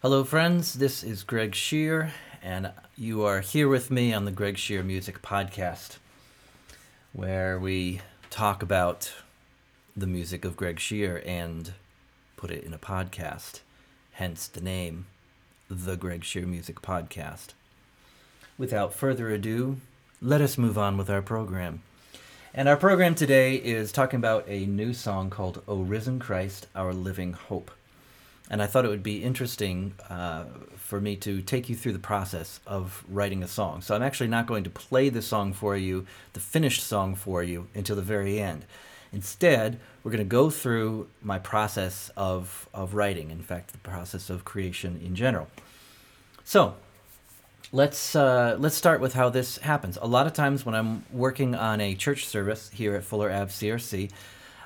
Hello, friends. This is Greg Scheer, and you are here with me on the Greg Scheer Music Podcast, where we talk about the music of Greg Scheer and put it in a podcast, hence the name, The Greg Scheer Music Podcast. Without further ado, let us move on with our program. And our program today is talking about a new song called O Risen Christ, Our Living Hope and I thought it would be interesting uh, for me to take you through the process of writing a song. So I'm actually not going to play the song for you, the finished song for you, until the very end. Instead, we're going to go through my process of, of writing, in fact, the process of creation in general. So, let's uh, let's start with how this happens. A lot of times when I'm working on a church service here at Fuller Ave CRC,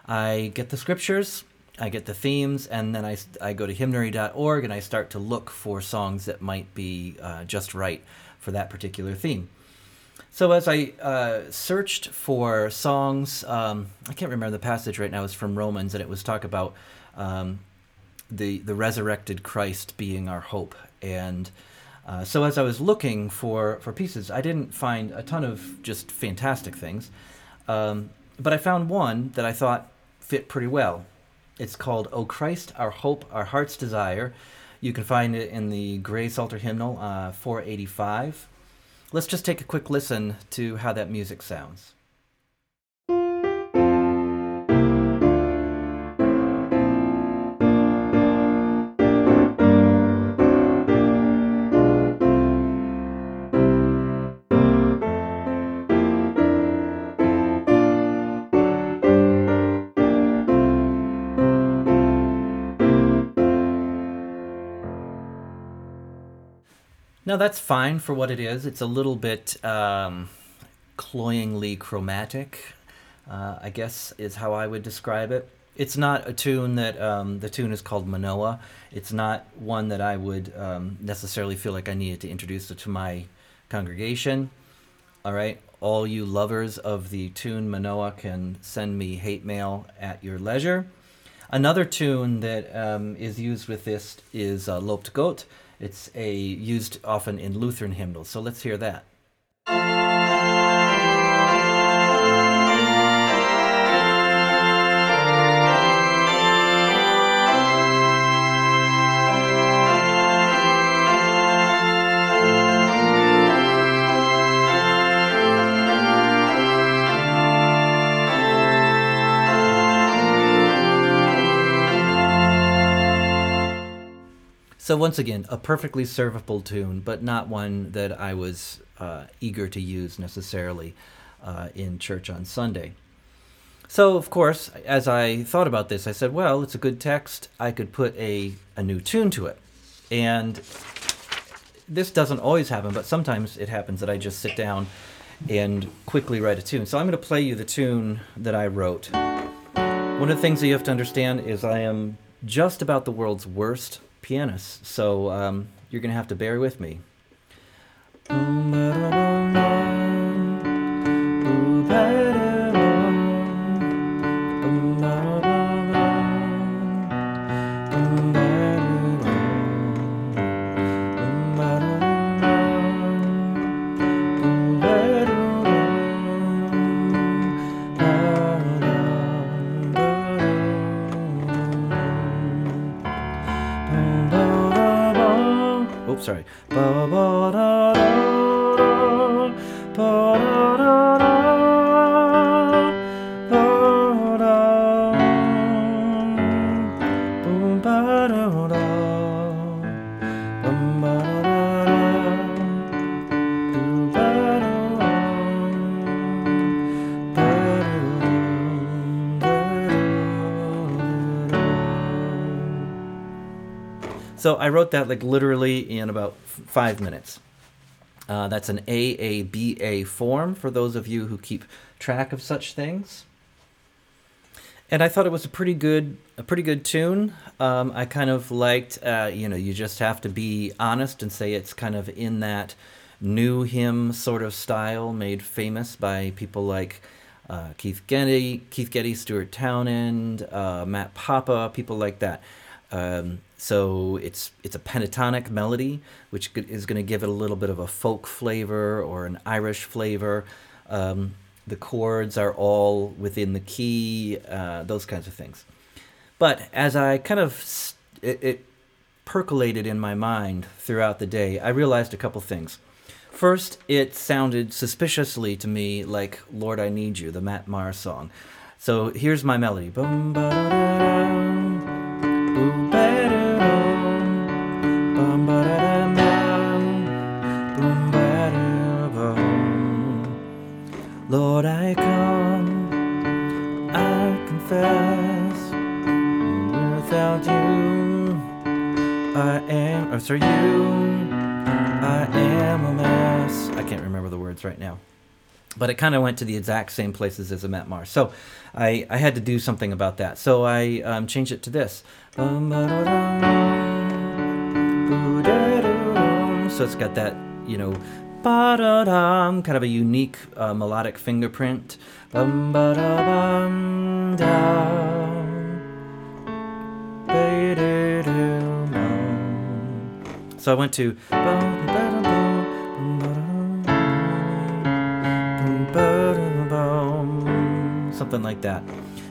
I get the scriptures I get the themes, and then I, I go to hymnary.org and I start to look for songs that might be uh, just right for that particular theme. So as I uh, searched for songs, um, I can't remember the passage right now. It's from Romans, and it was talk about um, the the resurrected Christ being our hope. And uh, so as I was looking for for pieces, I didn't find a ton of just fantastic things, um, but I found one that I thought fit pretty well. It's called O Christ, Our Hope, Our Heart's Desire. You can find it in the Grey Psalter Hymnal uh, 485. Let's just take a quick listen to how that music sounds. No, that's fine for what it is. It's a little bit um, cloyingly chromatic, uh, I guess is how I would describe it. It's not a tune that um, the tune is called Manoah. It's not one that I would um, necessarily feel like I needed to introduce to my congregation. All right, all you lovers of the tune Manoah can send me hate mail at your leisure. Another tune that um, is used with this is uh, Lobt Gott. It's a used often in Lutheran hymnals. So let's hear that. So once again, a perfectly serviceable tune, but not one that I was uh, eager to use necessarily uh, in church on Sunday. So of course, as I thought about this, I said, "Well, it's a good text. I could put a a new tune to it," and this doesn't always happen, but sometimes it happens that I just sit down and quickly write a tune. So I'm going to play you the tune that I wrote. One of the things that you have to understand is I am just about the world's worst pianist, so um, you're going to have to bear with me. So I wrote that like literally in about f- five minutes. Uh, that's an AABA form for those of you who keep track of such things. And I thought it was a pretty good, a pretty good tune. Um, I kind of liked, uh, you know, you just have to be honest and say it's kind of in that new hymn sort of style, made famous by people like uh, Keith Getty, Keith Getty, Stuart Townend, uh, Matt Papa, people like that. Um, So it's it's a pentatonic melody, which is going to give it a little bit of a folk flavor or an Irish flavor. Um, the chords are all within the key, uh, those kinds of things. But as I kind of it, it percolated in my mind throughout the day, I realized a couple things. First, it sounded suspiciously to me like Lord I Need You, the Matt Maher song. So here's my melody. Lord, remember the words right now. But it kind of went to the exact same places as a Maher. So I, I had to do something about that. So I um, changed it to this. So it's got that, you know, kind of a unique uh, melodic fingerprint. So I went to something like that.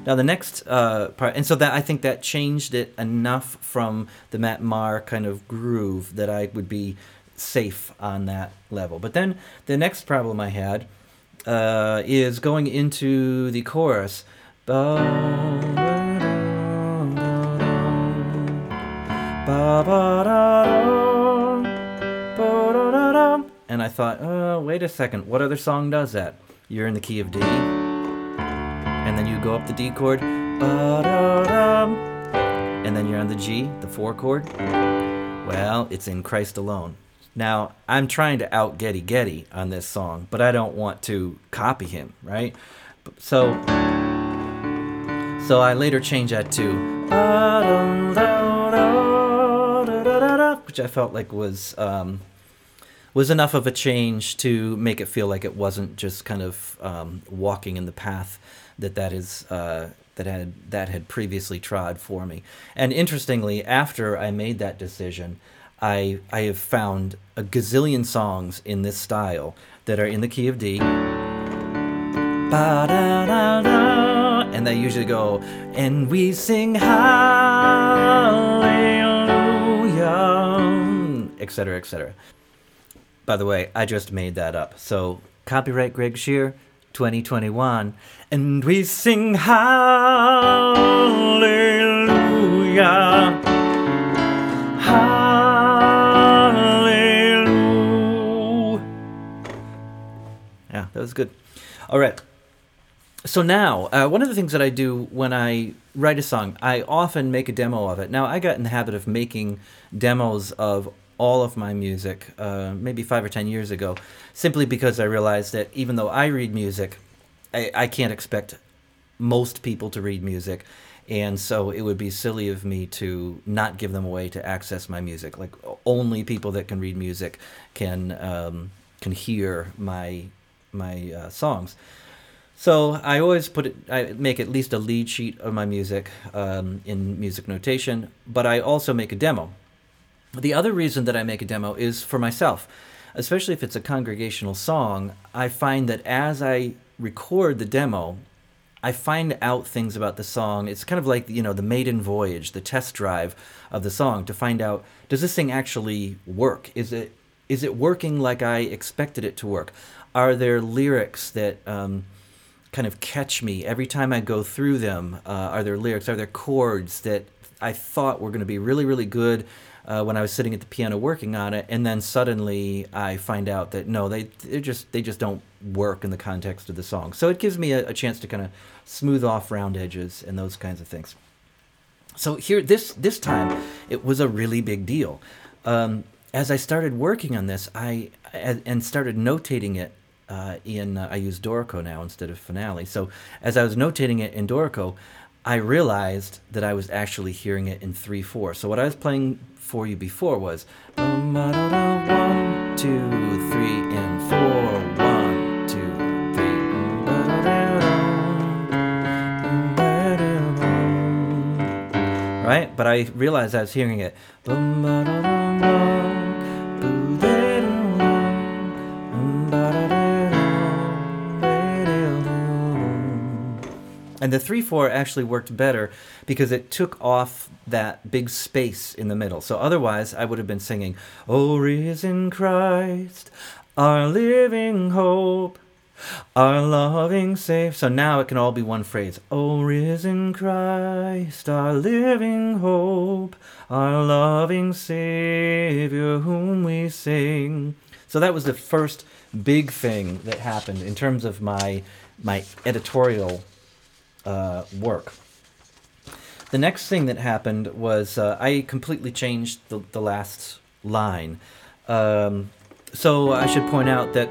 Now the next uh, part, and so that I think that changed it enough from the Matt Maher kind of groove that I would be safe on that level. But then the next problem I had uh, is going into the chorus. And I thought, oh, wait a second, what other song does that? You're in the key of D, go up the D chord, and then you're on the G, the four chord. Well, it's in Christ alone. Now, I'm trying to out Getty Getty on this song, but I don't want to copy him, right? So, so I later changed that to, which I felt like was um, was enough of a change to make it feel like it wasn't just kind of um, walking in the path that that is uh, that had that had previously trod for me. And interestingly, after I made that decision, I I have found a gazillion songs in this style that are in the key of D. And they usually go, and we sing hallelujah, etc., etc. By the way, I just made that up. So copyright Greg Scheer, 2021, and we sing hallelujah. Hallelujah. Yeah, that was good. All right. So now, uh, one of the things that I do when I write a song, I often make a demo of it. Now, I got in the habit of making demos of all of my music, uh, maybe five or ten years ago, simply because I realized that even though I read music, I, I can't expect most people to read music. And so it would be silly of me to not give them a way to access my music. Like only people that can read music can um, can hear my my uh, songs. So I always put it, I make at least a lead sheet of my music um, in music notation, but I also make a demo. The other reason that I make a demo is for myself, especially if it's a congregational song. I find that as I record the demo, I find out things about the song. It's kind of like you know the maiden voyage, the test drive of the song to find out does this thing actually work? Is it is it working like I expected it to work? Are there lyrics that um, kind of catch me every time I go through them? Uh, are there lyrics? Are there chords that I thought were going to be really, really good uh, when I was sitting at the piano working on it, and then suddenly I find out that no, they just they just don't work in the context of the song. So it gives me a, a chance to kind of smooth off round edges and those kinds of things. So here, this this time, it was a really big deal. Um, as I started working on this, I and started notating it uh, in uh, I use Dorico now instead of Finale. So as I was notating it in Dorico, I realized that I was actually hearing it in three four. So what I was playing for you before was and four one two three. Right, but I realized I was hearing it. And the 3 4 actually worked better because it took off that big space in the middle. So otherwise, I would have been singing, O risen Christ, our living hope, our loving Savior. So now it can all be one phrase. O risen Christ, our living hope, our loving Savior, whom we sing. So that was the first big thing that happened in terms of my my editorial uh, work. The next thing that happened was uh, I completely changed the, the last line. Um, so I should point out that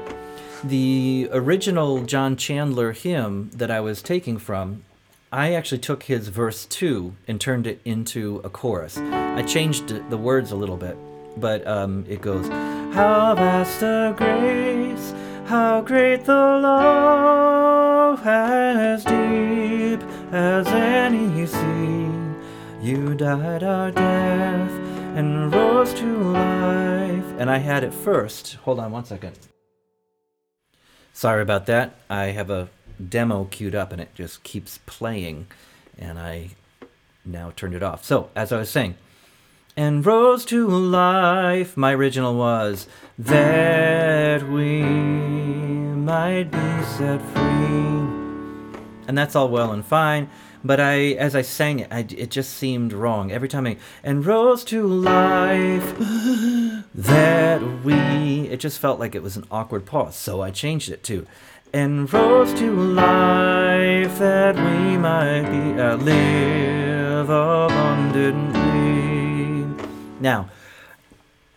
the original John Chandler hymn that I was taking from, I actually took his verse 2 and turned it into a chorus. I changed the words a little bit, but um, it goes, How vast the grace, how great the love, has deep as any sea. You died our death and rose to life. And I had it first. Hold on one second. Sorry about that. I have a demo queued up and it just keeps playing. And I now turned it off. So, as I was saying, and rose to life, my original was, that we might be set free. And that's all well and fine, but I, as I sang it, I, it just seemed wrong every time I, and rose to life, that we, it just felt like it was an awkward pause, so I changed it to, and rose to life that we might be, uh, live abundantly. Now,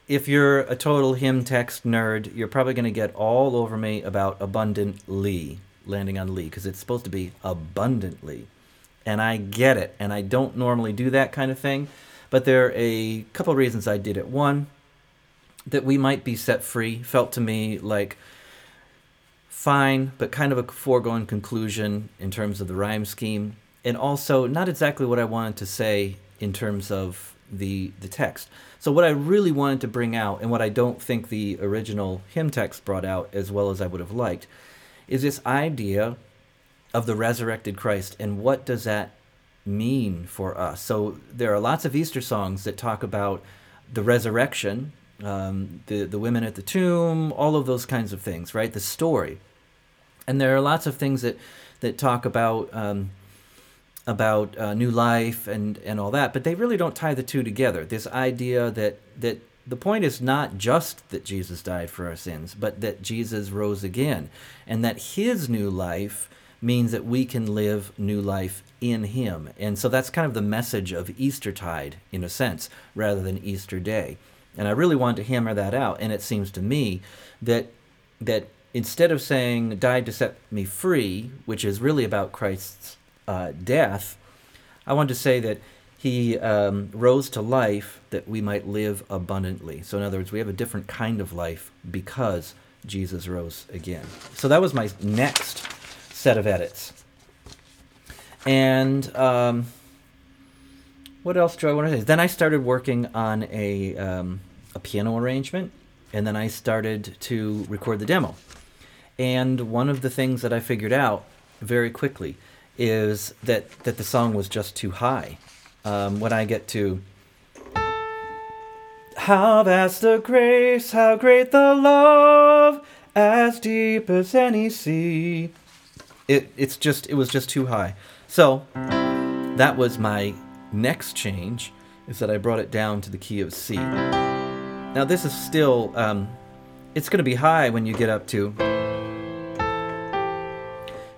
if you're a total hymn text nerd, you're probably going to get all over me about abundantly landing on Lee because it's supposed to be abundantly. And I get it, and I don't normally do that kind of thing, but there are a couple reasons I did it. One, that we might be set free felt to me like fine, but kind of a foregone conclusion in terms of the rhyme scheme, and also not exactly what I wanted to say in terms of the the text. So what I really wanted to bring out, and what I don't think the original hymn text brought out as well as I would have liked, is this idea of the resurrected Christ and what does that mean for us. So there are lots of Easter songs that talk about the resurrection, um, the the women at the tomb, all of those kinds of things, right? The story, and there are lots of things that that talk about. Um, about uh, new life and, and all that, but they really don't tie the two together. This idea that that the point is not just that Jesus died for our sins, but that Jesus rose again, and that His new life means that we can live new life in Him. And so that's kind of the message of Eastertide, in a sense, rather than Easter Day. And I really wanted to hammer that out. And it seems to me that that instead of saying died to set me free, which is really about Christ's uh, death, I want to say that he um, rose to life that we might live abundantly. So, in other words, we have a different kind of life because Jesus rose again. So, that was my next set of edits. And um, what else do I want to say? Then I started working on a, um, a piano arrangement, and then I started to record the demo. And one of the things that I figured out very quickly is that that the song was just too high. Um, when I get to how vast the grace, how great the love, as deep as any sea. It it's just it was just too high. So that was my next change is that I brought it down to the key of C. Now this is still um, it's going to be high when you get up to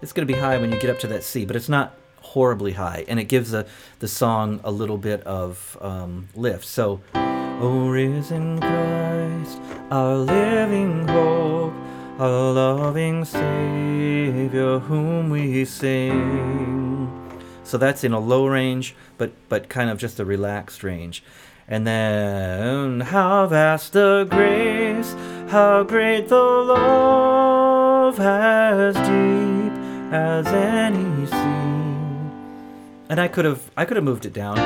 it's going to be high when you get up to that C, but it's not horribly high, and it gives the the song a little bit of um, lift. So, O risen Christ, our living hope, our loving Savior, whom we sing. So that's in a low range, but but kind of just a relaxed range. And then, how vast the grace, how great the love has deep as any sea. And I could have I could have moved it down.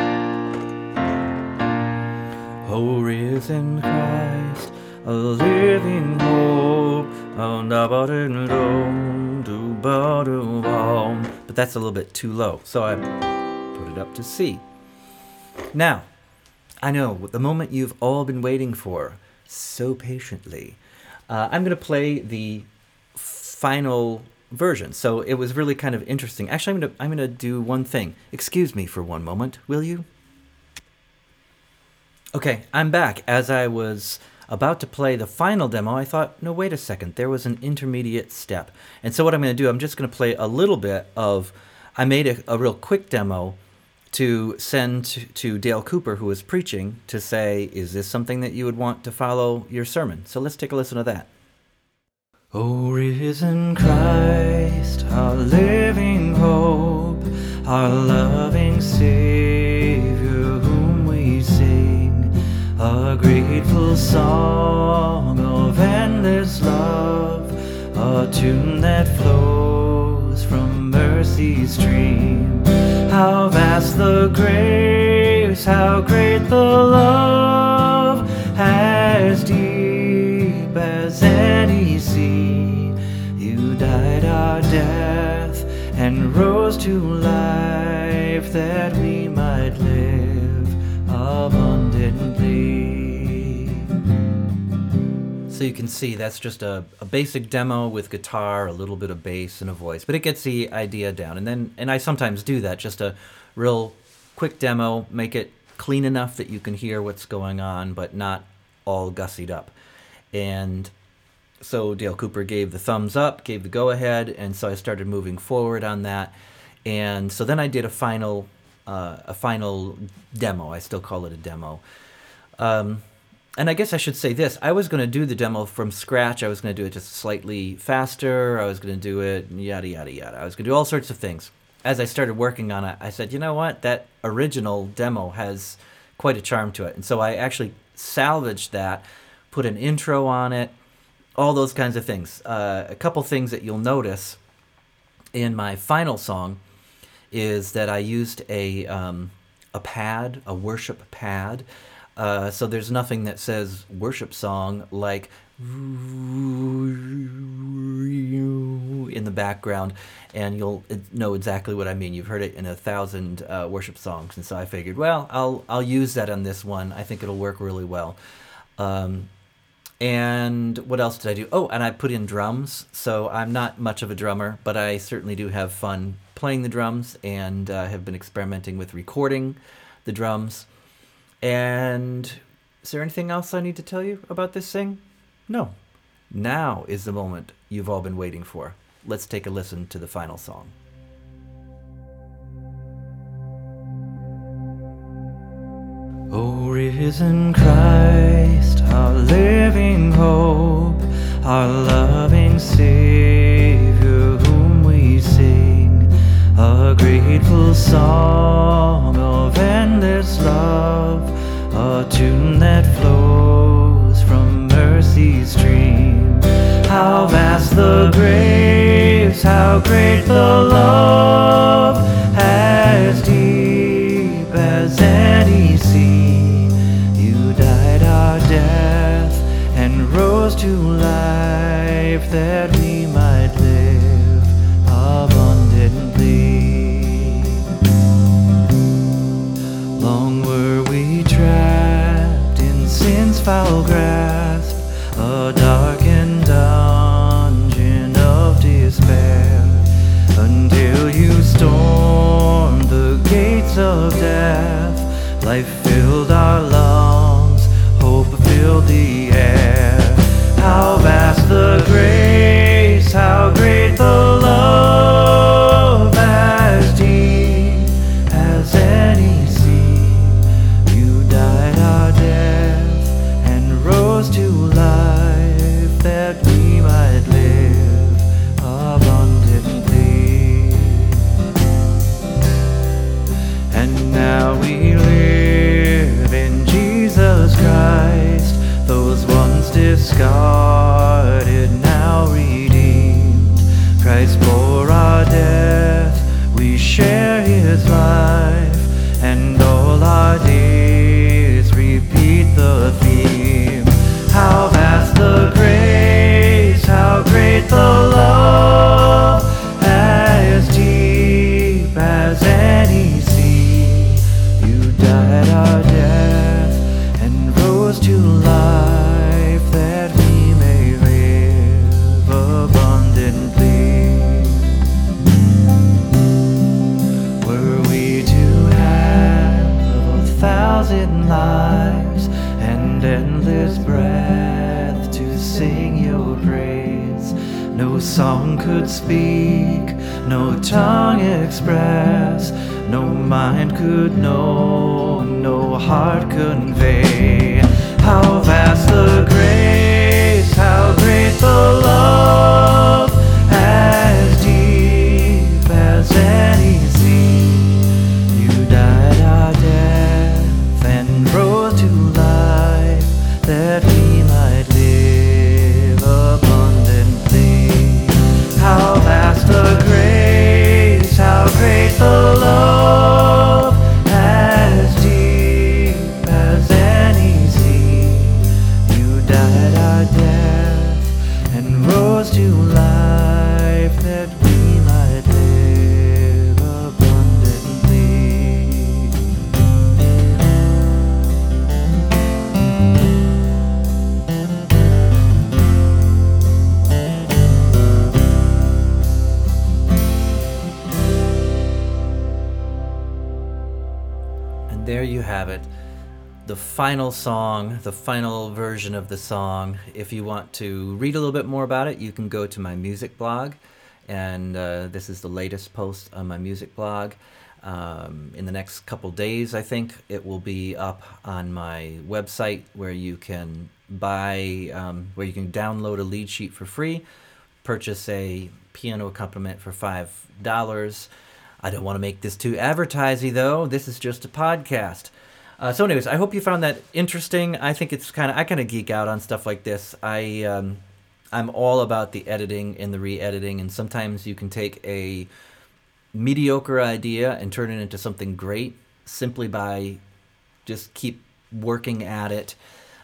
O risen Christ, a living hope. But that's a little bit too low, so I put it up to C. Now, I know the moment you've all been waiting for so patiently. Uh, I'm going to play the final version. So it was really kind of interesting. Actually, I'm to I'm to do one thing. Excuse me for one moment, will you? Okay, I'm back. As I was about to play the final demo, I thought, no, wait a second, there was an intermediate step. And so what I'm going to do, I'm just going to play a little bit of, I made a, a real quick demo to send to, to Dale Cooper, who was preaching, to say, is this something that you would want to follow your sermon? So let's take a listen to that. Oh, o risen Christ, our living hope, our loving Savior, whom we sing a grateful song of endless love, a tune that flows from mercy's stream. How vast the grace, how great the love, has deep to life that we might live abundantly. So you can see that's just a, a basic demo with guitar, a little bit of bass, and a voice, but it gets the idea down. And then, and I sometimes do that, just a real quick demo, make it clean enough that you can hear what's going on, but not all gussied up. And so Dale Cooper gave the thumbs up, gave the go ahead, and so I started moving forward on that. And so then I did a final, uh, a final demo. I still call it a demo. Um, and I guess I should say this. I was going to do the demo from scratch. I was going to do it just slightly faster. I was going to do it yada, yada, yada. I was going to do all sorts of things. As I started working on it, I said, you know what? That original demo has quite a charm to it. And so I actually salvaged that, put an intro on it, all those kinds of things. Uh, a couple things that you'll notice in my final song is that I used a, um, a pad, a worship pad uh, so there's nothing that says worship song like in the background, and you'll know exactly what I mean. You've heard it in a thousand uh, worship songs, and so I figured, well, I'll I'll use that on this one. I think it'll work really well. Um, and what else did I do? Oh, and I put in drums. So I'm not much of a drummer, but I certainly do have fun playing the drums, and uh, have been experimenting with recording the drums. And is there anything else I need to tell you about this thing? No. Now is the moment you've all been waiting for. Let's take a listen to the final song. O risen Christ, our living hope, our loving Savior, a grateful song of endless love a tune that flows from mercy's stream. How vast the grace, how great the love, as deep as any sea. You died our death and rose to life that song could speak, no tongue express, no mind could know, no heart convey. How vast the grace, how great the love, final song, the final version of the song. If you want to read a little bit more about it, you can go to my music blog. And uh, this is the latest post on my music blog. Um, in the next couple days, I think it will be up on my website where you can buy, um, where you can download a lead sheet for free, purchase a piano accompaniment for five dollars. I don't want to make this too advertising though. This is just a podcast. Uh, so, anyways, I hope you found that interesting. I think it's kind of I kind of geek out on stuff like this. I um, I'm all about the editing and the re-editing, and sometimes you can take a mediocre idea and turn it into something great simply by just keep working at it.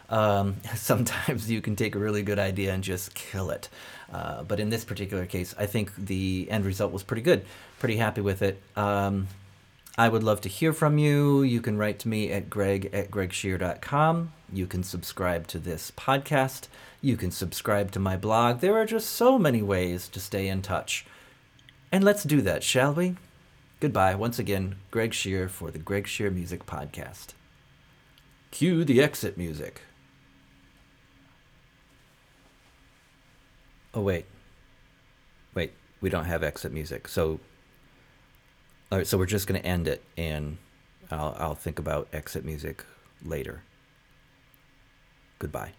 Um, sometimes you can take a really good idea and just kill it. Uh, but in this particular case, I think the end result was pretty good. Pretty happy with it. Um, I would love to hear from you. You can write to me at greg at gregscheer.com. You can subscribe to this podcast. You can subscribe to my blog. There are just so many ways to stay in touch. And let's do that, shall we? Goodbye. Once again, Greg Scheer for the Greg Scheer Music Podcast. Cue the exit music. Oh, wait. Wait, we don't have exit music. So, all right, so we're just going to end it and I'll, I'll think about exit music later. Goodbye.